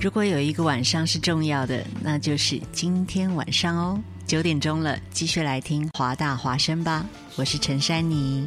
如果有一个晚上是重要的，那就是今天晚上哦。九点钟了，继续来听华大华声吧。我是陈珊妮。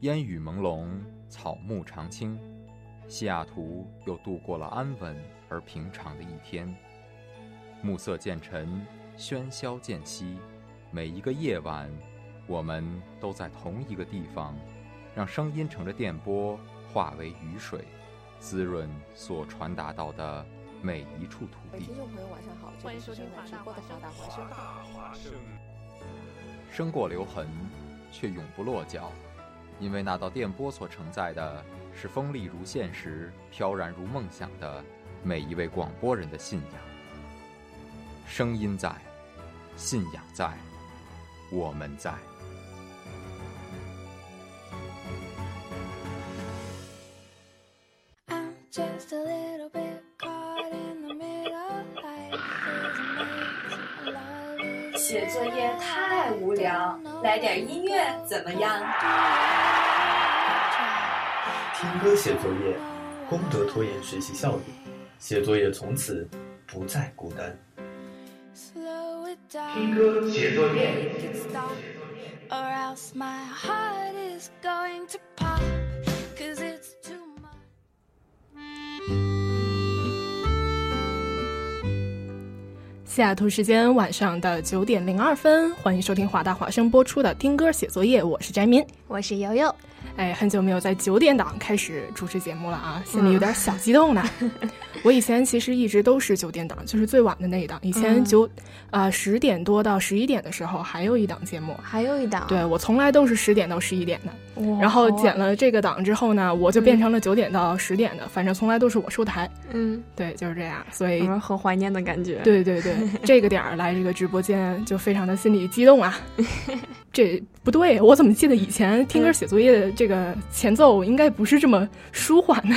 烟雨朦胧，草木常青，西雅图又度过了安稳而平常的一天。暮色渐沉，喧嚣渐息，每一个夜晚，我们都在同一个地方，让声音乘着电波化为雨水，滋润所传达到的每一处土地听。众朋友，晚上好，这里是正在直播的华大华声。大华生。生过留痕，却永不落脚，因为那道电波所承载的是锋利如现实、飘然如梦想的每一位广播人的信仰。声音在，信仰在，我们在。I'm just 写作业太无聊，来点音乐怎么样？听歌写作业，功德拖延学习效率，写作业从此不再孤单。Slow it down. 听歌写作业。西雅图时间晚上的九点零二分，欢迎收听华大华声播出的《听歌写作业》，我是翟民。我是悠悠，哎，很久没有在九点档开始主持节目了啊，心里有点小激动呢。我以前其实一直都是九点档，就是最晚的那一档。以前嗯九啊十点多到十一点的时候，还有一档节目。还有一档，对我从来都是十点到十一点的，哇，然后好剪了这个档之后呢，我就变成了九点到十点的，反正从来都是我收台。嗯，对，就是这样。所以很怀念的感觉。，对对对，这个点儿来这个直播间就非常的心里激动啊！这不对，我怎么记得以前听歌写作业的这个前奏应该不是这么舒缓呢？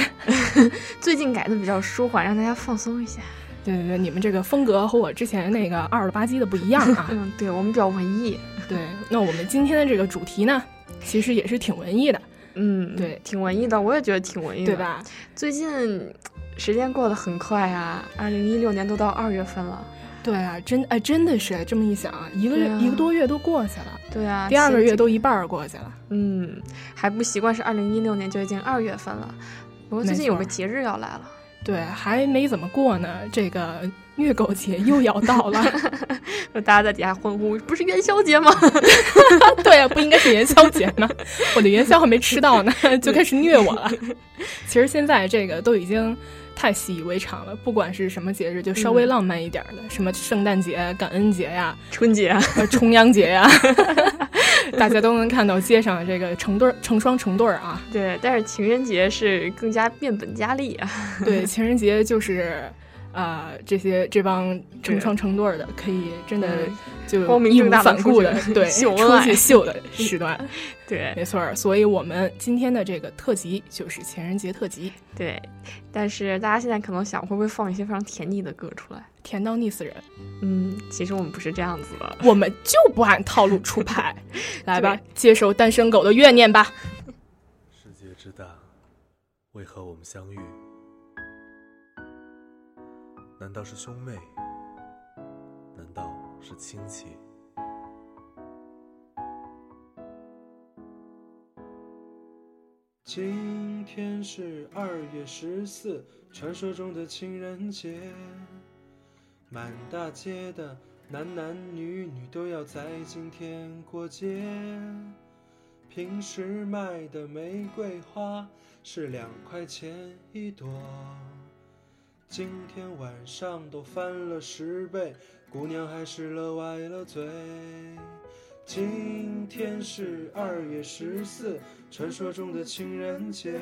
最近改的比较舒缓，让大家放松一下。对对对，你们这个风格和我之前那个二了吧唧的不一样啊！嗯，对我们比较文艺。对，那我们今天的这个主题呢，其实也是挺文艺的，嗯，对挺文艺的，我也觉得挺文艺的，对？吧？最近时间过得很快啊，二零一六年都到二月份了。对啊，真哎真的是这么一想啊，一个月、啊一个多月都过去了，对啊，第二个月都一半儿过去了。嗯，还不习惯是二零一六年就已经二月份了。不过最近有个节日要来了，对，还没怎么过呢，这个虐狗节又要到了。大家在底下欢呼，不是元宵节吗？对啊，不应该是元宵节吗？我的元宵还没吃到呢，就开始虐我了。其实现在这个都已经太习以为常了，不管是什么节日，就稍微嗯浪漫一点的，什么圣诞节、感恩节呀、春节，啊重阳节呀，大家都能看到街上这个成对儿、成双成对儿啊。对，但是情人节是更加变本加厉啊。对，情人节就是。啊、这些这帮成双成对儿的，可以真的嗯就光明义无正大反顾的对秀恩出去爱秀的 时段。对没错儿，所以我们今天的这个特辑就是情人节特辑，对，但是大家现在可能想，会不会放一些非常甜腻的歌出来？甜到腻死人。嗯，其实我们不是这样子的。我们就不按套路出牌，来吧，接受单身狗的怨念吧。世界之大，为何我们相遇？难道是兄妹？难道是亲戚？今天是二月十四，传说中的情人节。满大街的男男女女都要在今天过节。平时卖的玫瑰花是两块钱一朵，今天晚上都翻了十倍，姑娘还是乐歪了嘴。今天是二月十四，传说中的情人节。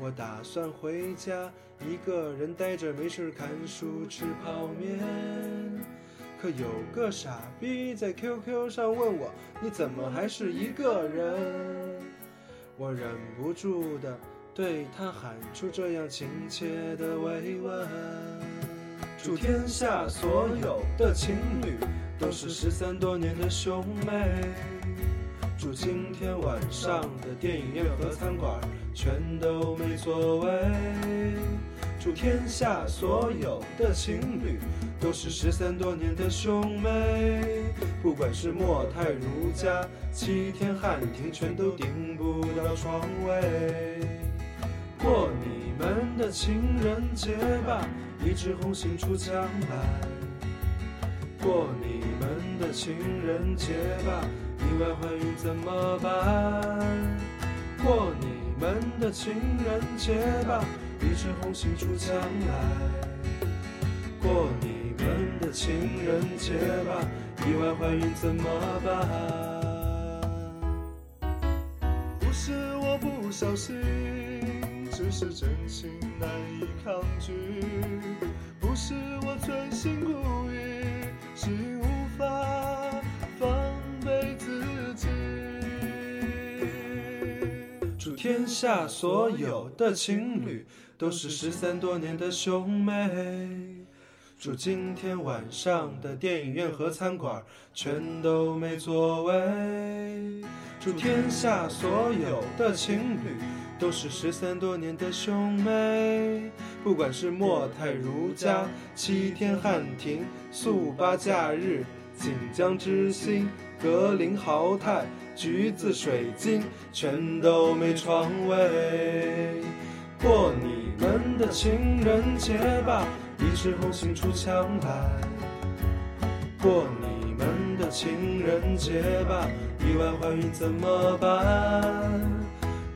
我打算回家，一个人呆着没事看书吃泡面。可有个傻逼在 QQ 上问我，你怎么还是一个人？我忍不住的对他喊出这样亲切的慰问。祝天下所有的情侣都是失散多年的兄妹。祝今天晚上的电影院和餐馆全都没座位。祝天下所有的情侣都是失散多年的兄妹。不管是莫泰如家、七天汉庭，全都订不到床位。过你们的情人节吧，一枝红杏出墙来。过你们的情人节吧，意外怀孕怎么办？过你们的情人节吧，一枝红杏出墙来。过你们的情人节吧，意外怀孕怎么办？不是我不小心，是真情难以抗拒。不是我存心故意，是无法防备自己。祝天下所有的情侣都是失散多年的兄妹。祝今天晚上的电影院和餐馆全都没座位。祝天下所有的情侣都是失散多年的兄妹。不管是莫泰如家、七天汉庭、速八假日、锦江之星、格林豪泰、橘子水晶，全都没床位。过你们的情人节吧，一枝红杏出墙来。过你们的情人节吧，意外怀孕怎么办？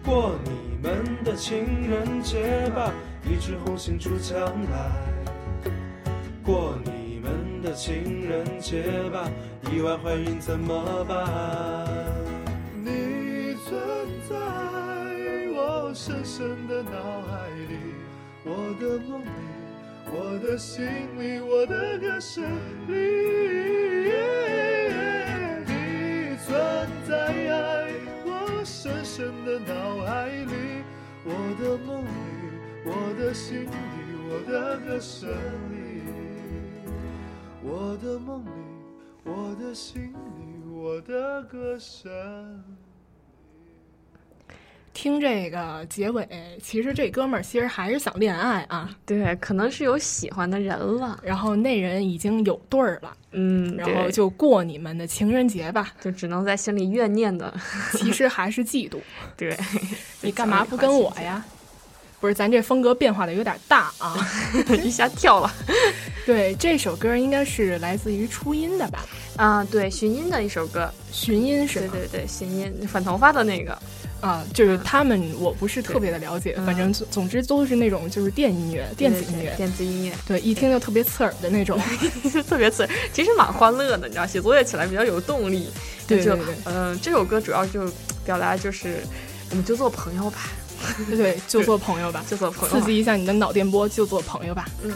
过你们的情人节吧，一枝红杏出墙来。过你们的情人节吧，意外怀孕怎么办？你存在我深深的脑海里，我的梦里，我的心里，我的歌声里。我的梦里，我的心里，我的歌声里。我的梦里，我的心里，我的歌声。听这个结尾，其实这哥们儿其实还是想恋爱啊。对，可能是有喜欢的人了，然后那人已经有对儿了，嗯，然后就过你们的情人节吧，就只能在心里怨念的，其实还是嫉妒。对，你干嘛不跟我呀？不是，咱这风格变化的有点大啊，一下跳了。对，这首歌应该是来自于初音的吧？啊，对，寻音的一首歌，寻音是对对对，寻音反头发的那个。啊，就是他们，我不是特别的了解，反正总总之都是那种就是电音乐、电子音乐、电子音乐，对，一听就特别刺耳的那种，特别刺耳。其实蛮欢乐的，你知道，写作业起来比较有动力。对对对，嗯，这首歌主要就表达就是，我们就做朋友吧。对，就做朋友吧，就做朋友，刺激一下你的脑电波，就做朋友吧。嗯。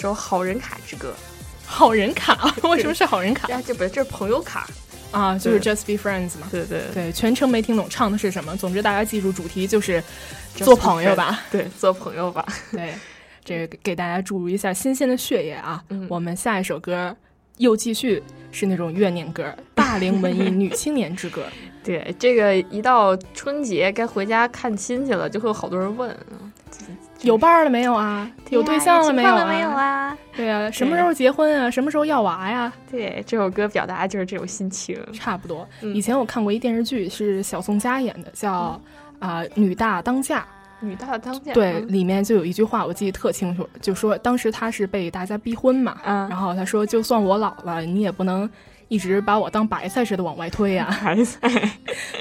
首《好人卡之歌 好人卡，为什么是好人》。卡呀，这不是这是朋友卡。啊？就是 Just Be Friends 嘛。对对对，全程没听懂唱的是什么。总之，大家记住主题就是做朋友吧。对，做朋友吧。对，这个给大家注入一下新鲜的血液啊。嗯我们下一首歌又继续是那种怨念歌，大龄文艺女青年之歌。对，这个一到春节该回家看亲戚了，就会有好多人问，有伴儿了没有啊？有对象了没有有没有啊？对啊，什么时候结婚啊？什么时候要娃呀？对，这首歌表达就是这种心情。差不多。嗯以前我看过一电视剧，是小宋佳演的，叫啊、女大当嫁》。女大当嫁，对，嗯里面就有一句话我记得特清楚，就说当时她是被大家逼婚嘛，嗯然后她说，就算我老了，你也不能一直把我当白菜似的往外推呀、白菜。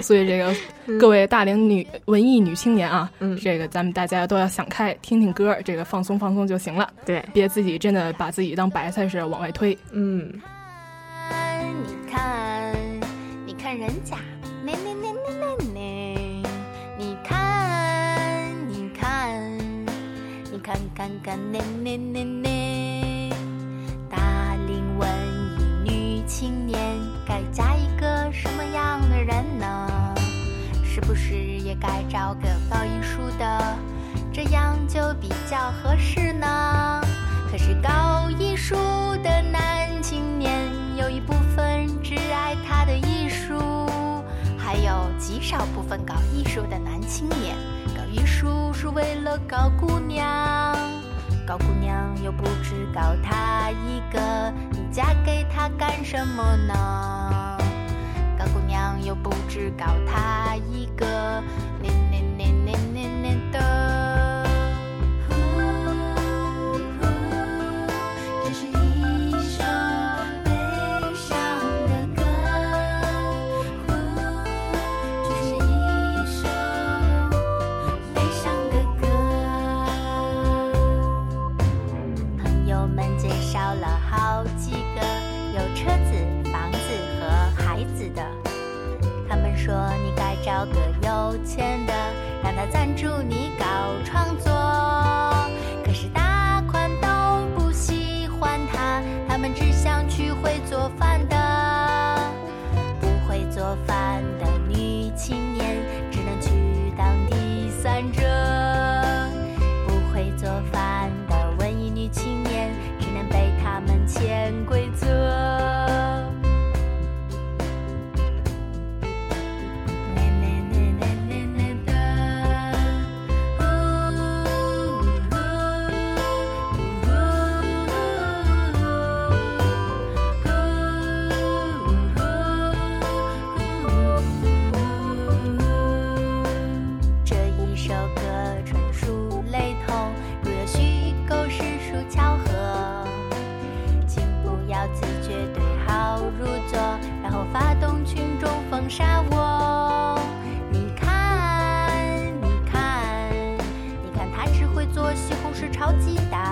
所以这个各位大龄女文艺女青年啊，嗯这个咱们大家都要想开，听听歌，这个放松放松就行了，对，别自己真的把自己当白菜似的往外推。嗯，你看，你看人家，那那那那那那，你看，你看，你看看看那那那那，大龄文青年该嫁一个什么样的人呢？是不是也该找个搞艺术的，这样就比较合适呢？可是搞艺术的男青年有一部分只爱他的艺术，还有极少部分搞艺术的男青年搞艺术是为了搞姑娘，高姑娘又不只高他一个，你嫁给他干什么呢？高姑娘又不只高他一个，超级大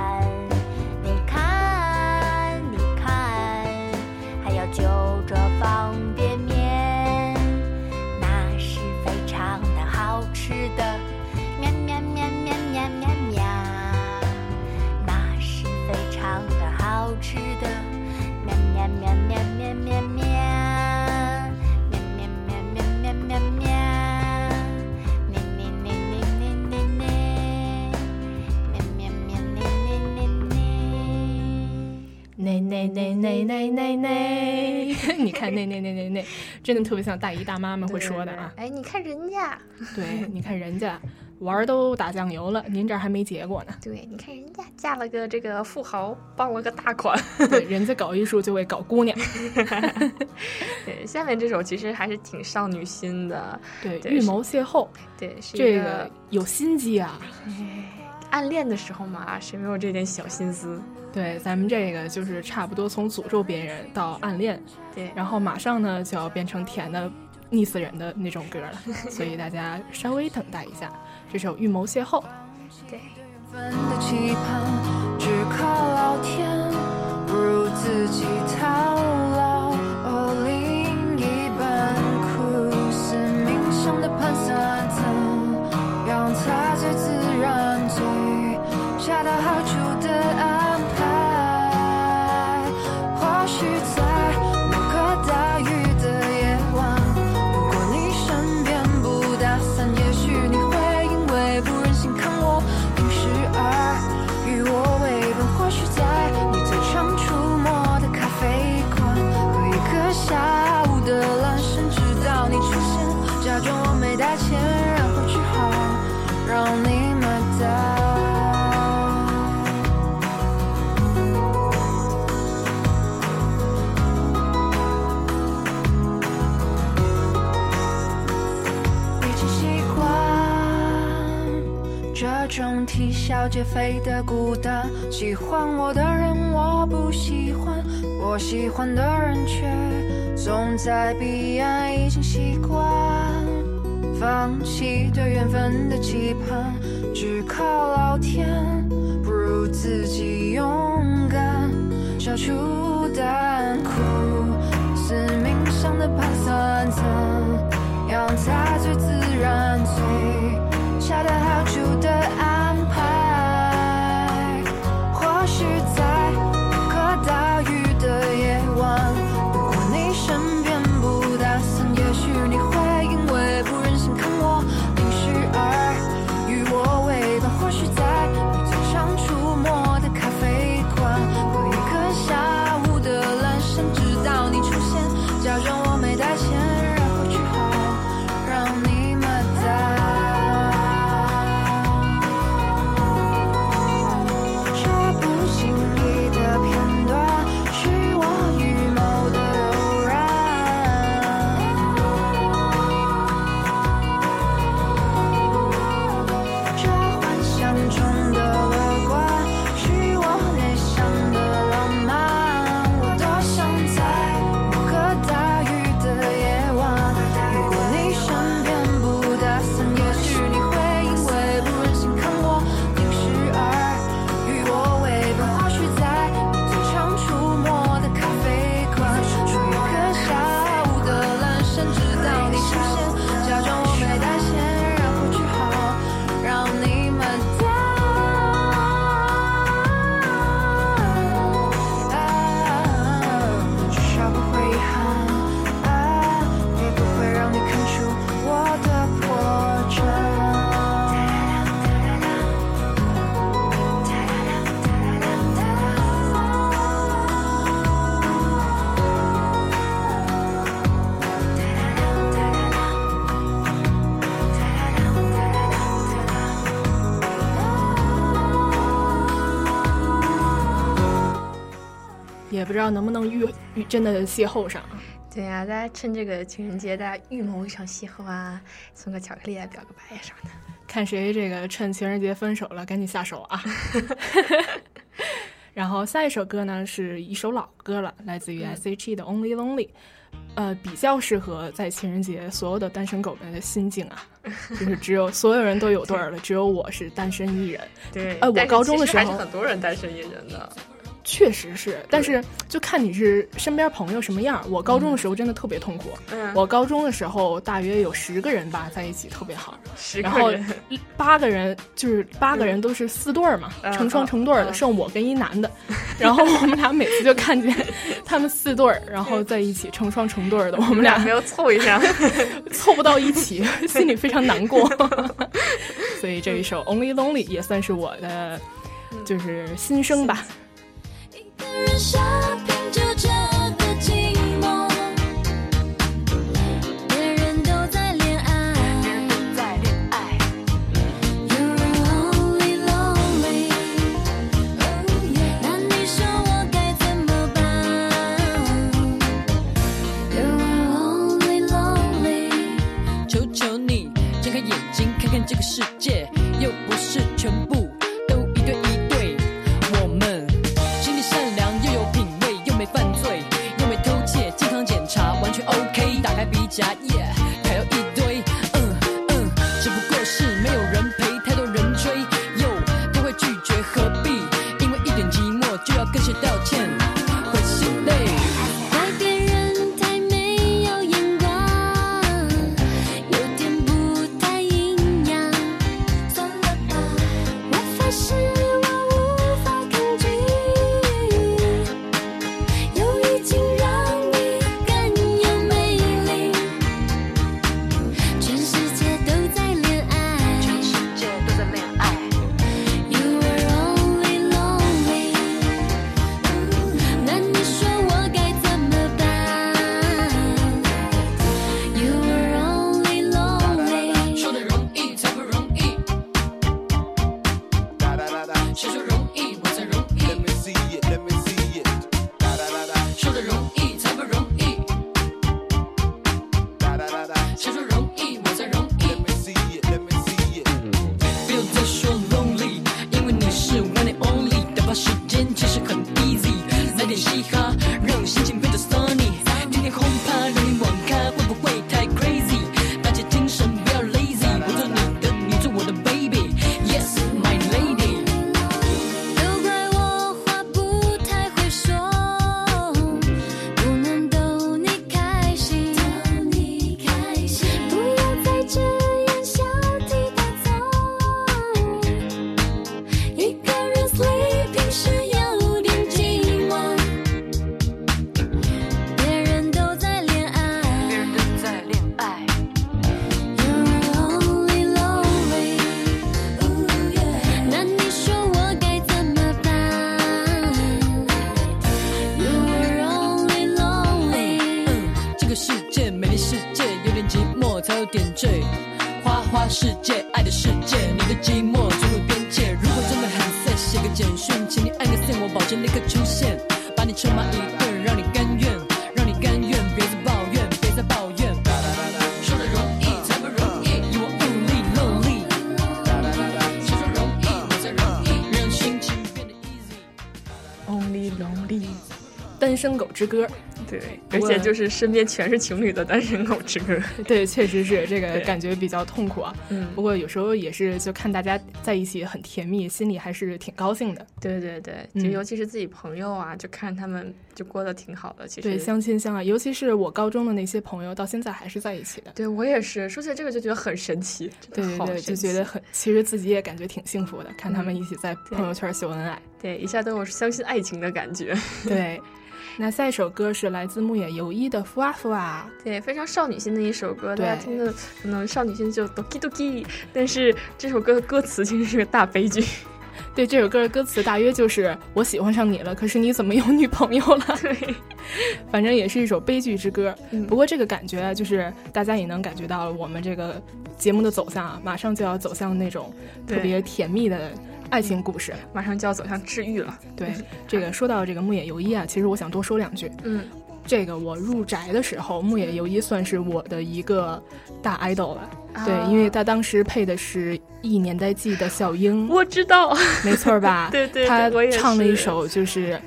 那那那那那那，你看那那那那那，真的特别像大姨大妈们会说的啊。哎，你看人家，对，你看人家玩都打酱油了，您这还没结果呢。对，你看人家嫁了个这个富豪，傍了个大款。对，人家搞艺术就会搞姑娘。对，下面这首其实还是挺少女心的。对，预谋邂逅，对，是这个有心机啊。暗恋的时候嘛，谁没有这点小心思？对，咱们这个就是差不多从诅咒别人到暗恋，对，然后马上呢就要变成甜的腻死人的那种歌了，所以大家稍微等待一下，这首《预谋邂逅》。对。分的期盼，只靠老天，不如自己套牢。哦，另一半苦思冥想的盘算怎让它最自然、最恰到好处的安排。或许在笑皆非的孤单。喜欢我的人我不喜欢，我喜欢的人却总在彼岸。已经习惯放弃对缘分的期盼，只靠老天，不如自己勇敢，消除胆苦思冥想的盘算怎样才最自然、真的邂逅上。对呀、大家趁这个情人节，大家预谋一场邂逅啊，送个巧克力啊，表个白呀什么的。看谁这个趁情人节分手了，赶紧下手啊！然后下一首歌呢是一首老歌了，来自于 S.H.E 的《Only Lonely》，呃，比较适合在情人节所有的单身狗们的心境啊，就是只有所有人都有对儿了，只有我是单身一人。对，呃，我高中的时候还是很多人单身一人的。确实是，但是就看你是身边朋友什么样。我高中的时候真的特别痛苦。嗯我高中的时候大约有十个人吧，在一起特别好，十然后个人八个人就是八个人都是四对儿嘛，嗯成双成对儿的，剩我跟一男的。然后我们俩每次就看见他们四对儿，然后在一起成双成对儿的，我们俩没有凑一下，凑不到一起，心里非常难过。所以这一首《Only Lonely》也算是我的就是心声吧。人生拼就这身狗之歌。对，而且就是身边全是情侣的单身狗之歌。对，确实是 这个感觉比较痛苦啊。嗯不过有时候也是就看大家在一起很甜蜜，心里还是挺高兴的。对对对，嗯就尤其是自己朋友啊，就看他们就过得挺好的。其实对，相亲相爱，尤其是我高中的那些朋友，到现在还是在一起的。对我也是，说起来这个就觉得很神奇，对对对，就觉得很，其实自己也感觉挺幸福的，看他们一起在朋友圈秀恩爱。对，一下都有相信爱情的感觉。对，那下一首歌是来自牧野由依的《f 啊 f 啊对，非常少女心的一首歌，大家听的可能少女心就 doki doki，但是这首歌的歌词其实是个大悲剧。对这首歌的歌词大约就是“我喜欢上你了，可是你怎么有女朋友了？”对，反正也是一首悲剧之歌。嗯不过这个感觉啊就是大家也能感觉到我们这个节目的走向啊，马上就要走向那种特别甜蜜的爱情故事，马上就要走向治愈了。对，这个说到这个牧野由依啊，其实我想多说两句。嗯，这个我入宅的时候，牧野由依算是我的一个大 idol 了。对，因为他当时配的是《一年代记》的小樱，我知道，没错吧？对,对对，他唱了一首就。是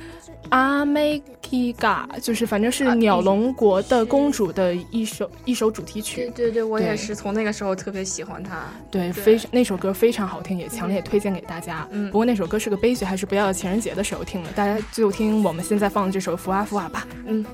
阿美提嘎，就是反正是鸟龙国的公主的一首一首主题曲。对对，我也是从那个时候特别喜欢它。对，非那首歌非常好听，也强烈推荐给大家。不过那首歌是个悲剧，还是不要情人节的时候听了。大家就听我们现在放的这首《福娃福娃》吧。嗯。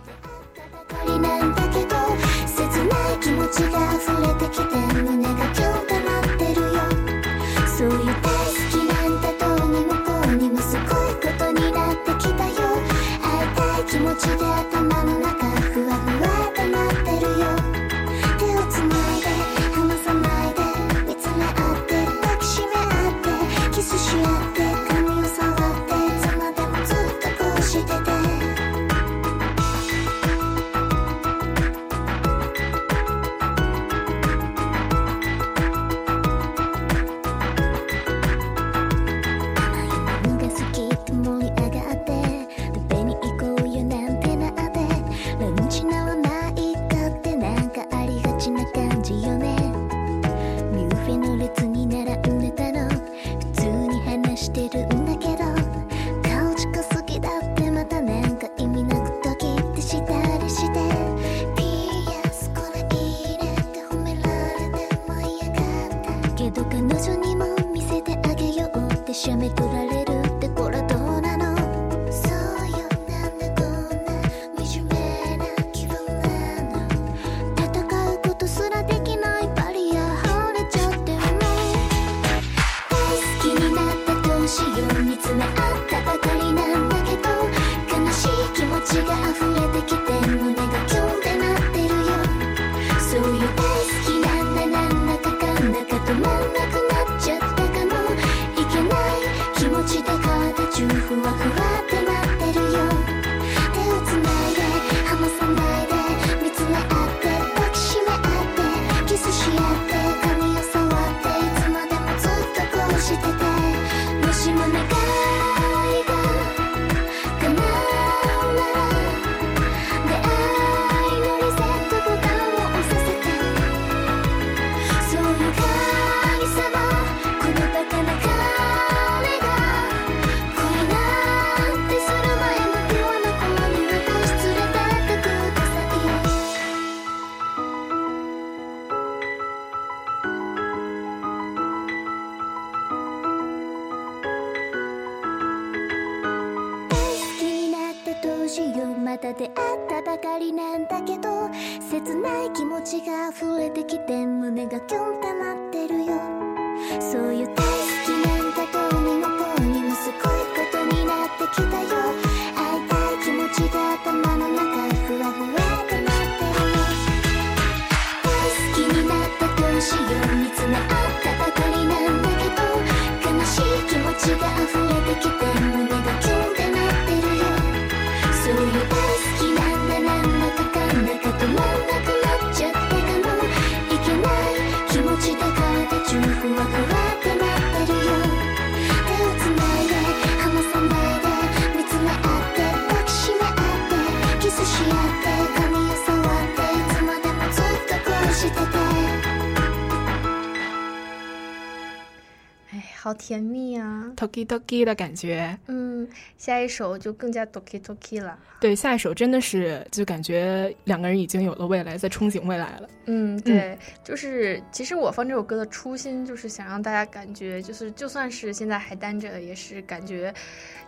好甜蜜啊，toki toki 的感觉。嗯。下一首就更加 Toki Toki 了。对，下一首真的是，就感觉两个人已经有了未来，在憧憬未来了。嗯，对，就是其实我放这首歌的初心就是想让大家感觉，就是就算是现在还单着，也是感觉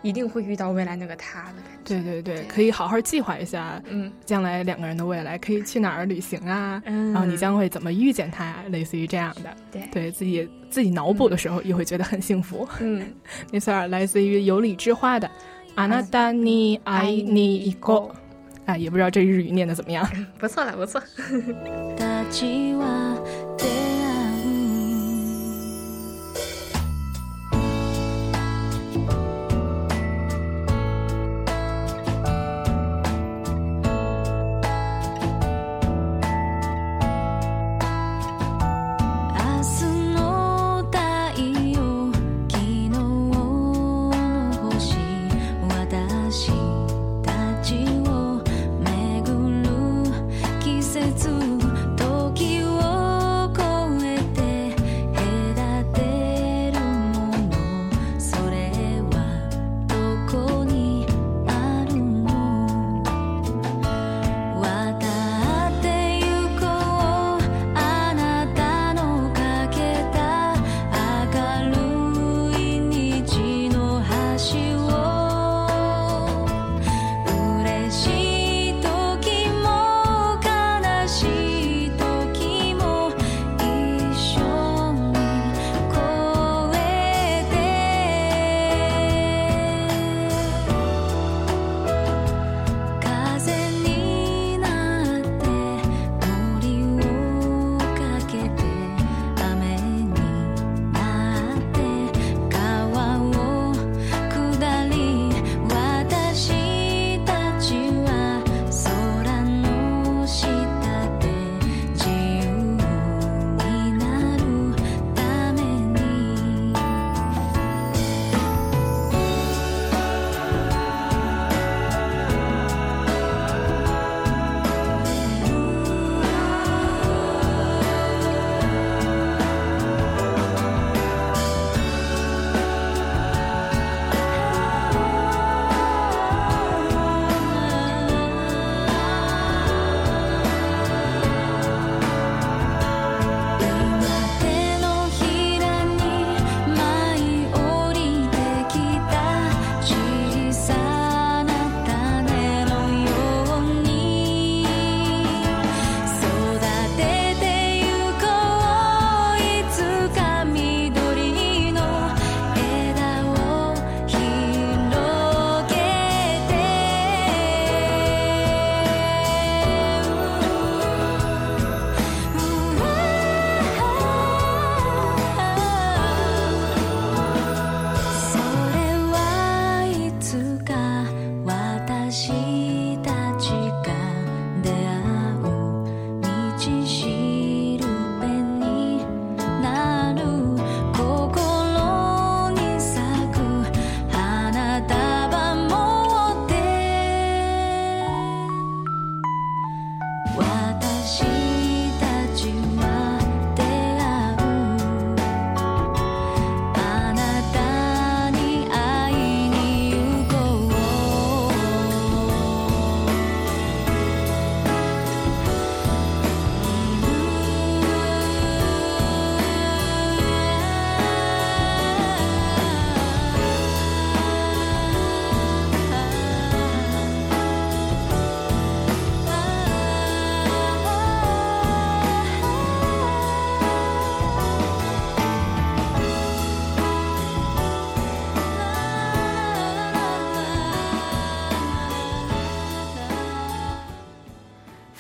一定会遇到未来那个他的感觉。对对对，可以好好计划一下。嗯，将来两个人的未来可以去哪儿旅行啊？嗯，然后你将会怎么遇见他，类似于这样的。对。对自己自己脑补的时候也会觉得很幸福。嗯，那首来自于有理之花的。阿娜达尼爱你一个，啊，也不知道这日语念的怎么样。不错了，不错。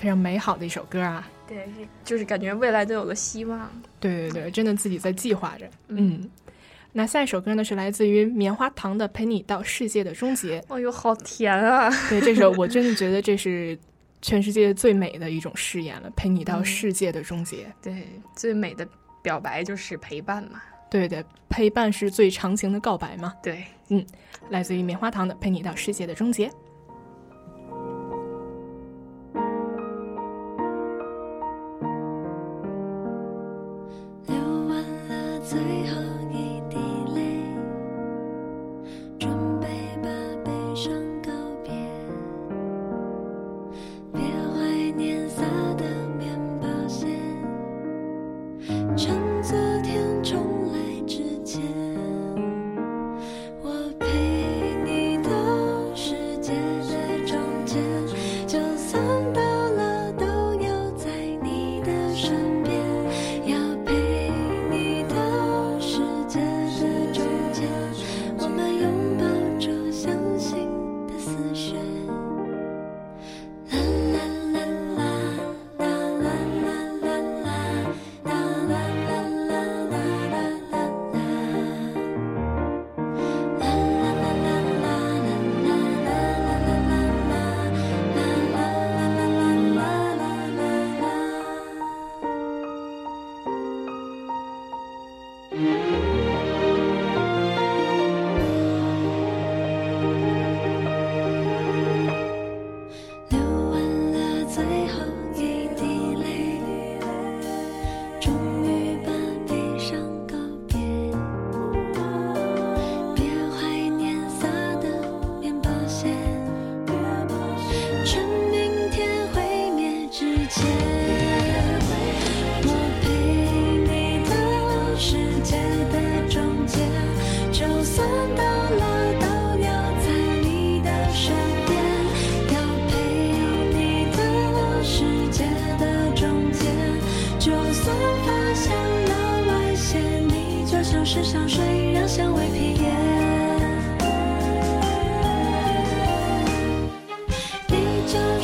非常美好的一首歌啊！对，就是感觉未来都有了希望。对对对，真的自己在计划着。嗯，那下一首歌呢是来自于棉花糖的《陪你到世界的终结》。哦呦，好甜啊！对，这首我真的觉得这是全世界最美的一种誓言了，陪你到世界的终结。对，最美的表白就是陪伴嘛。对对，陪伴是最长情的告白嘛。对，嗯，来自于棉花糖的《陪你到世界的终结》。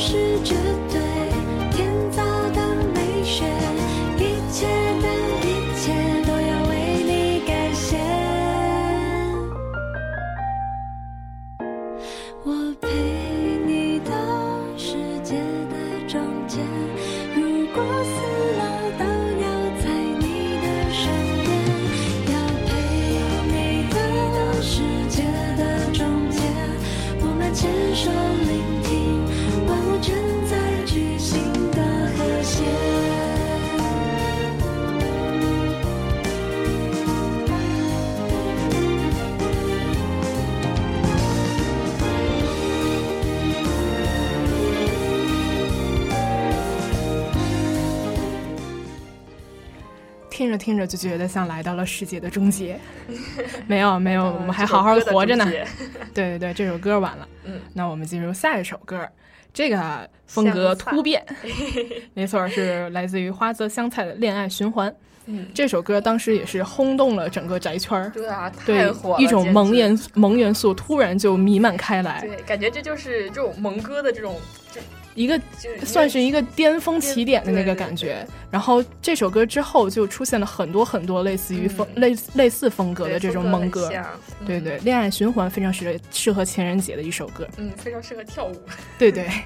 是觉得着就觉得像来到了世界的终结。没 有没有，我们还好好的活着呢。对对对，这首歌完了。嗯，那我们进入下一首歌，这个风格突变，没错，是来自于花泽香菜的《恋爱循环》。嗯这首歌当时也是轰动了整个宅圈儿，对啊，对太火了，一种萌元萌元素突然就弥漫开来，对，感觉这就是这种萌歌的这种，这一个算是一个巅峰起点的那个感觉。然后这首歌之后就出现了很多很多类似于风、类类似风格的这种萌歌嗯对对对，恋爱循环非常适适合情人节的一首歌，嗯，非常适合跳舞。对对。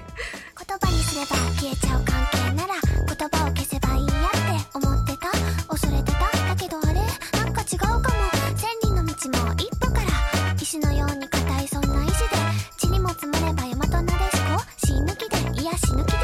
やしぬ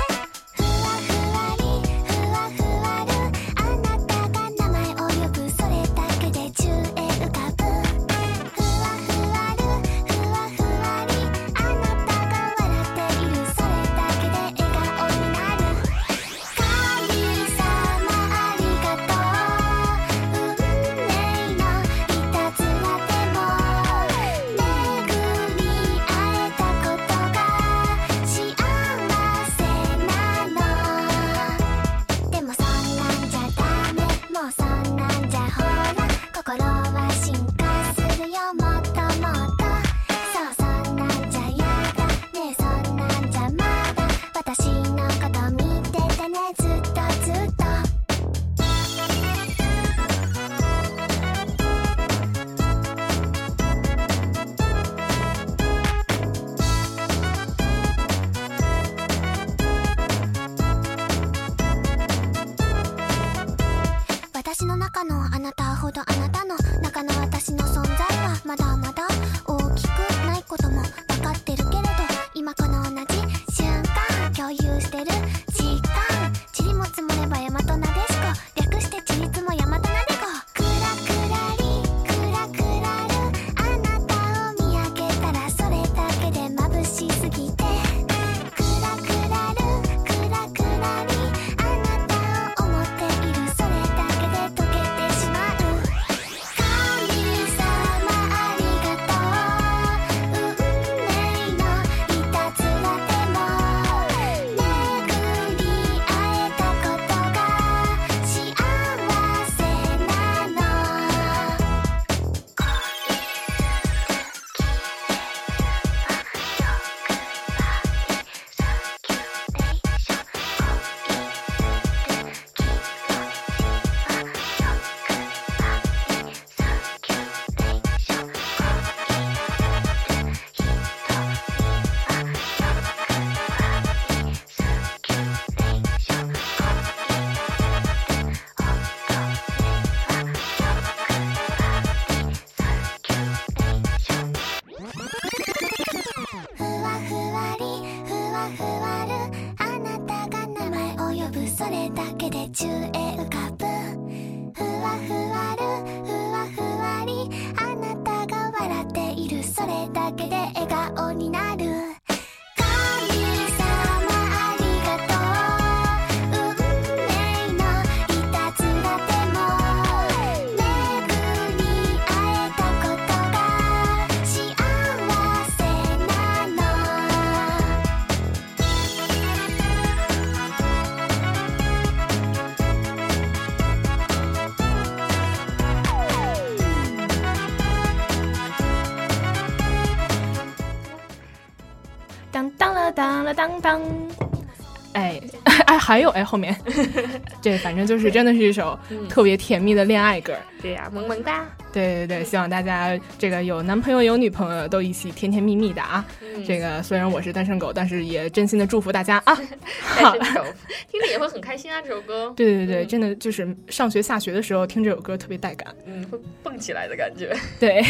哎 哎，还有哎后面，这反正就是真的是一首嗯特别甜蜜的恋爱歌。对呀、萌萌哒。对对对，希望大家这个有男朋友有女朋友都一起甜甜蜜蜜的啊！嗯这个虽然我是单身狗，但是也真心的祝福大家啊！单身狗听着也会很开心啊，这首歌。对对对，真的就是上学下学的时候听这首歌特别带感。嗯，会蹦起来的感觉。对，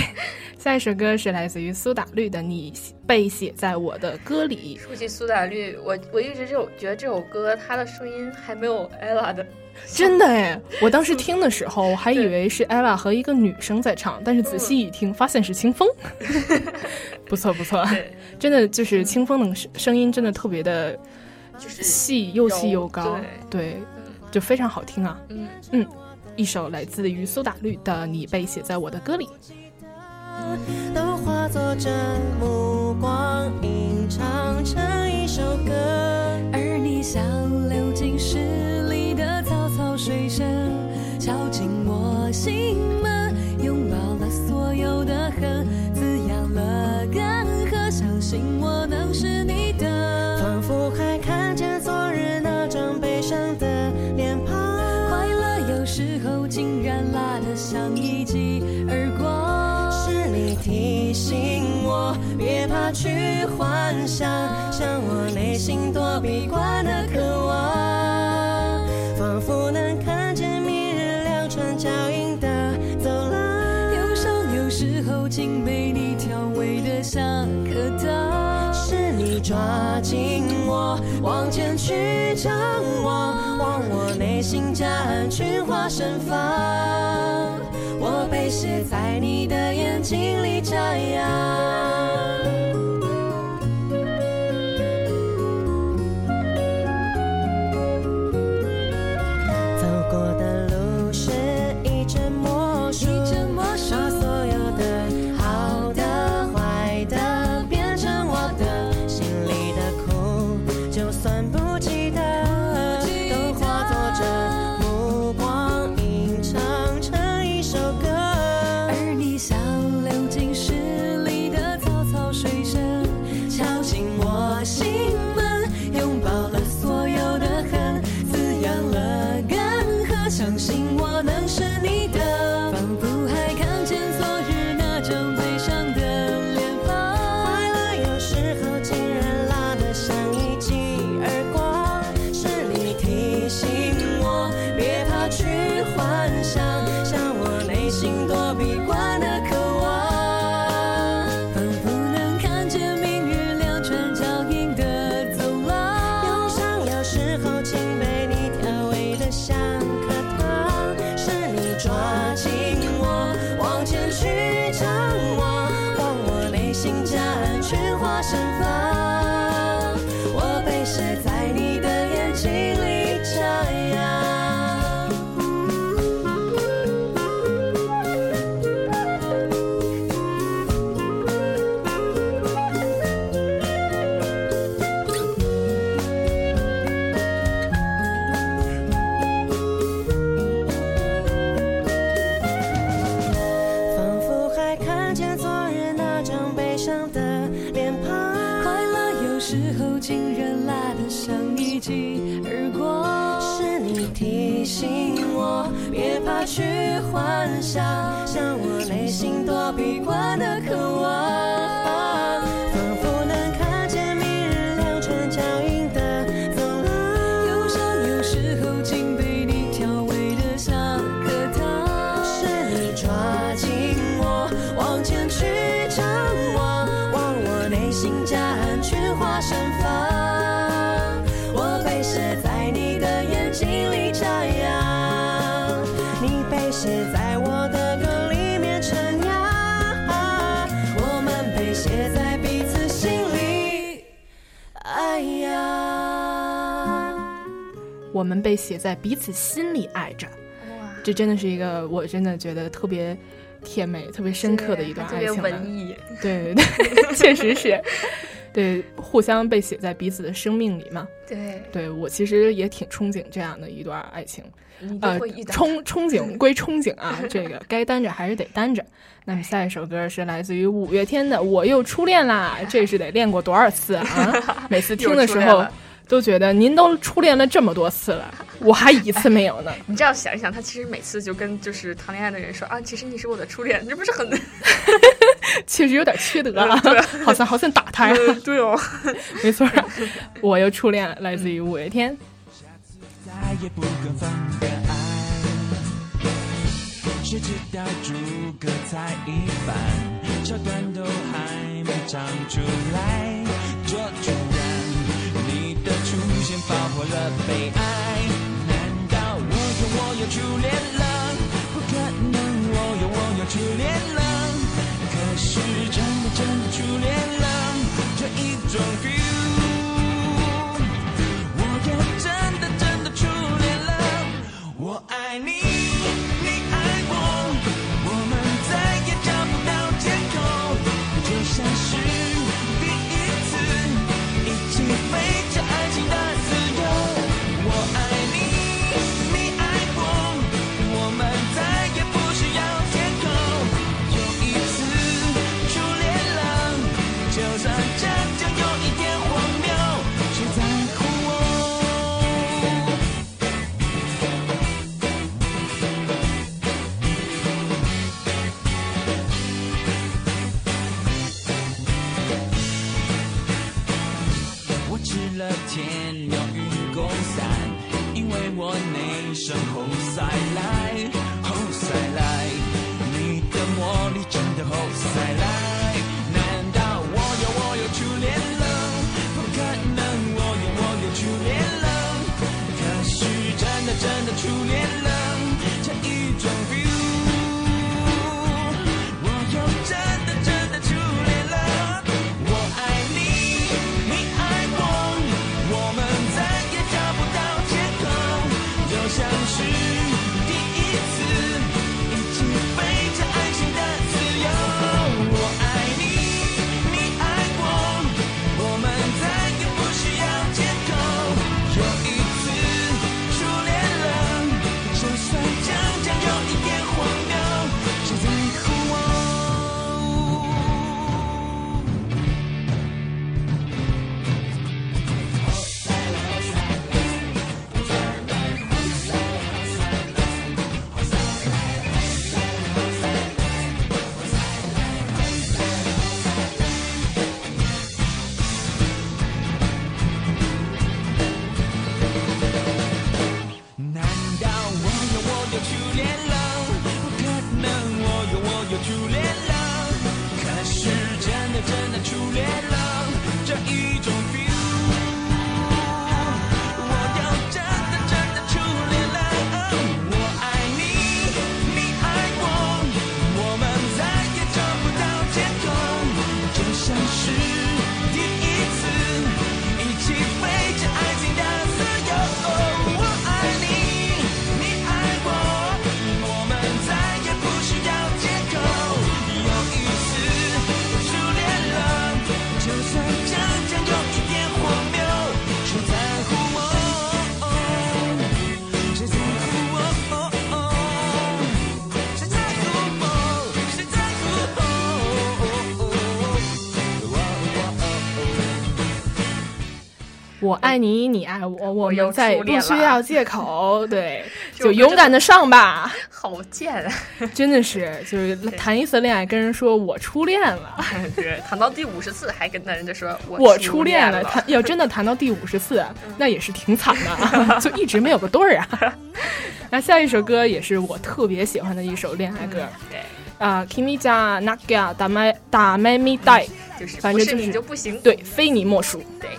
下一首歌是来自于苏打绿的《你被写在我的歌里》。说起苏打绿，我我一直就觉得这首歌它的声音还没有 ella 的。真的哎！我当时听的时候，我还以为是 ella 和一个女生在唱，但是仔细一听，发现是清风。不错不错，真的就是清风的声声音，真的特别的，就是细又细又高，对对，就非常好听啊。嗯嗯，一首来自于苏打绿的《你被写在我的歌里》。都化作这目光，吟唱成一首歌。而你像流进诗里的草草水声，敲进我心门，拥抱了所有的恨，干涸，相信我能是你的。仿佛还看见昨日那张悲伤的脸庞。快乐有时候竟然辣得像一记耳光。是你提醒我，别怕去幻想，向我内心躲避惯的渴望，抓紧我，往前去张望，望我内心夹岸群花盛放。我被写在你的眼睛里眨样。内心夹岸群花盛放。我被写在你的眼睛里张扬。你被写在我的歌里面徜徉，我们被写在彼此心里。哎呀，我们被写在彼此心里爱着。这真的是一个我真的觉得特别甜美、特别深刻的一段爱情了。文艺。对对 对，确实是，对，互相被写在彼此的生命里嘛。对，对我其实也挺憧憬这样的一段爱情。呃憧 憧憬归憧憬啊，这个该单着还是得单着。那么下一首歌是来自于五月天的《我又初恋啦》，这是得练过多少次啊？每次听的时候都觉得您都初恋了这么多次了，我还一次没有呢。你这样想一想，他其实每次就跟就是谈恋爱的人说啊，其实你是我的初恋，这不是很 确实有点缺德啊 对，好像好像打他呀。嗯对哦，没错，我又初恋了，来自于五月天。再也不跟风的爱，谁知道诸葛才一番，桥段都还没唱出来，出现爆破了悲哀。难道我有我有初恋了？不可能，我有我有初恋了。可是真的真的初恋了，这一种爱你，你爱我，我又们再也初恋了不需要借口，对，就勇敢的上吧。好贱啊！真的是，就是谈一次恋爱，跟人说我初恋了，对，谈到第五十次还跟那人家说我初初恋了，谈要真的谈到第五十次，那也是挺惨的，就一直没有个对儿啊。那下一首歌也是我特别喜欢的一首恋爱歌，对，啊，Kimi 家 Naga 打麦打麦咪带，就是反正就是对，非你莫属。对。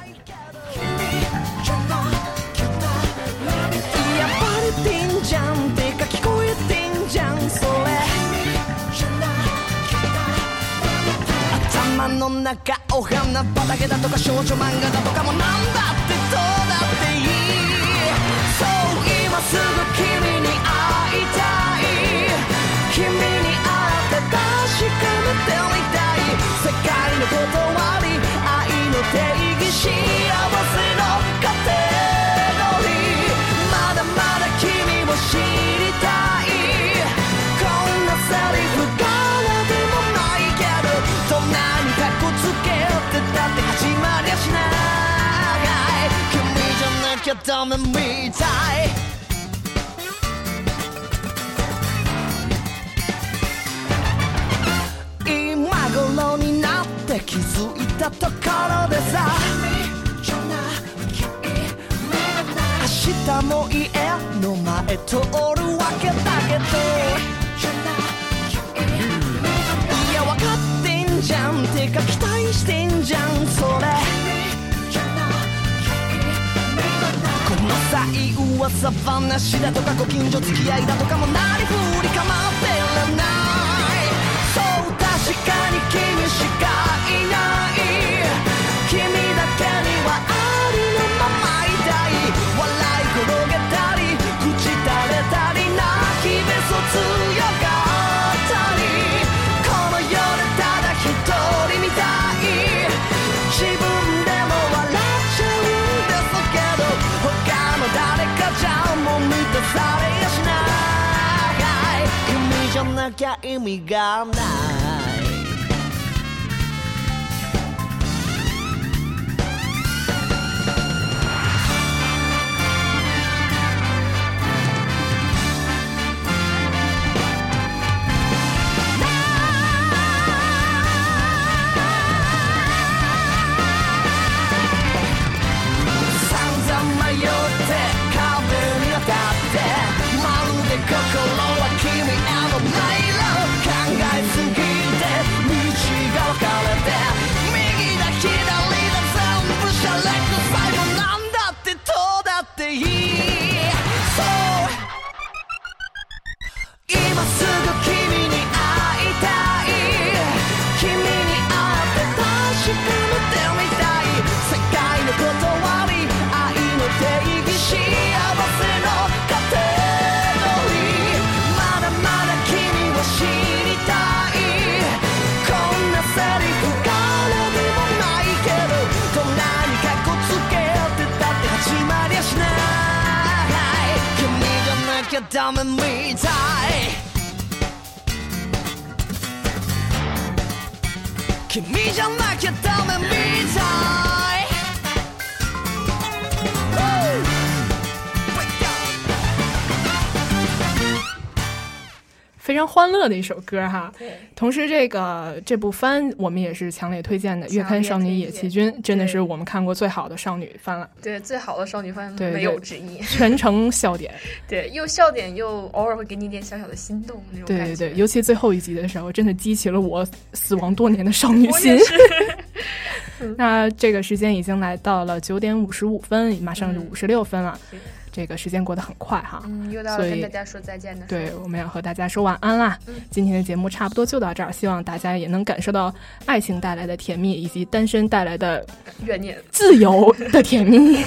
頭の中お花畑だとか少女漫画だとかもなんだってどうだっていいそう今すぐ君に会いたい。君に会って確かめてみたい。世界の断り愛の定義し。通るわけだけどいや分かってんじゃんてか期待してんじゃん。それ。この際噂話だとかご近所付き合いだとかもなりふり構ってらな。いそう確かに君しかきゃ意味がない 乐的一首歌哈对。同时，这个这部番我们也是强烈推荐的，《月刊少女野崎君》真的是我们看过最好的少女番了，对，最好的少女番对，没有之一。全程笑点。对，又笑点又偶尔会给你一点小小的心动那种感觉。对对对，尤其最后一集的时候，真的激起了我死亡多年的少女心。那这个时间已经来到了九点五十五分，马上就五十六分了。这个时间过得很快哈，嗯，又到了跟大家说再见的时候。对，我们要和大家说晚安啦。嗯今天的节目差不多就到这儿，希望大家也能感受到爱情带来的甜蜜，以及单身带来的怨念。自由的甜蜜。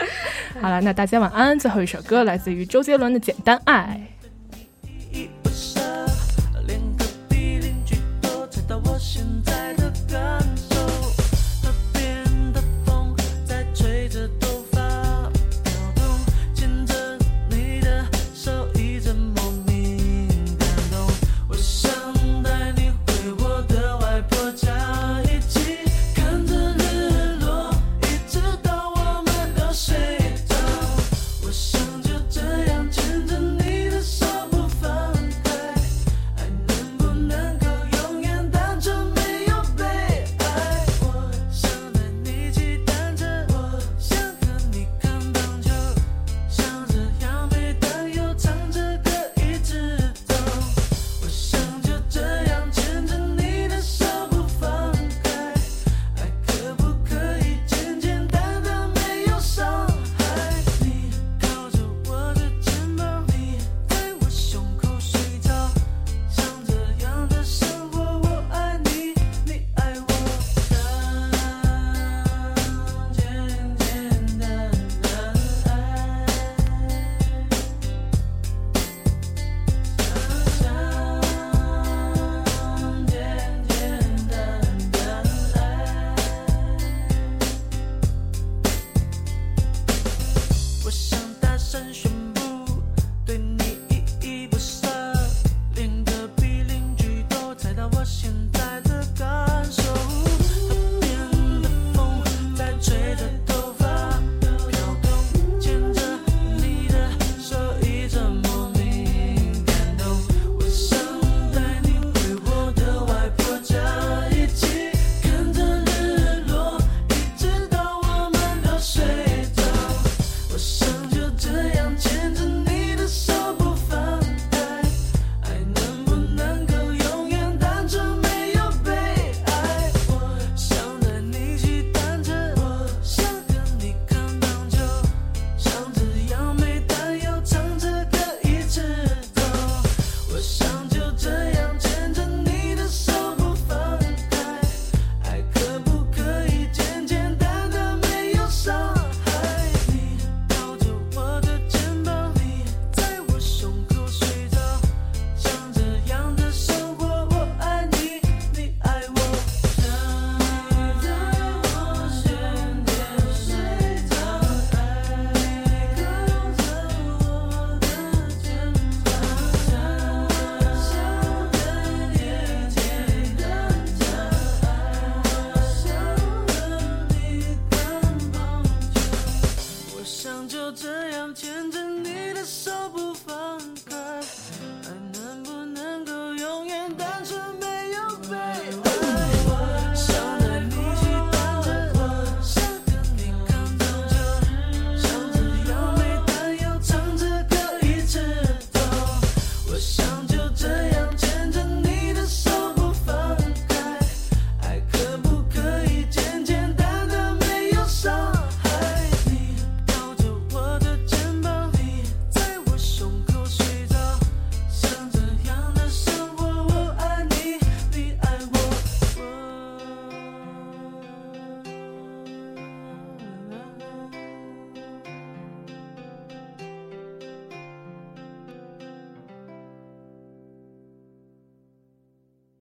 好了，那大家晚安。最后一首歌来自于周杰伦的《简单爱》。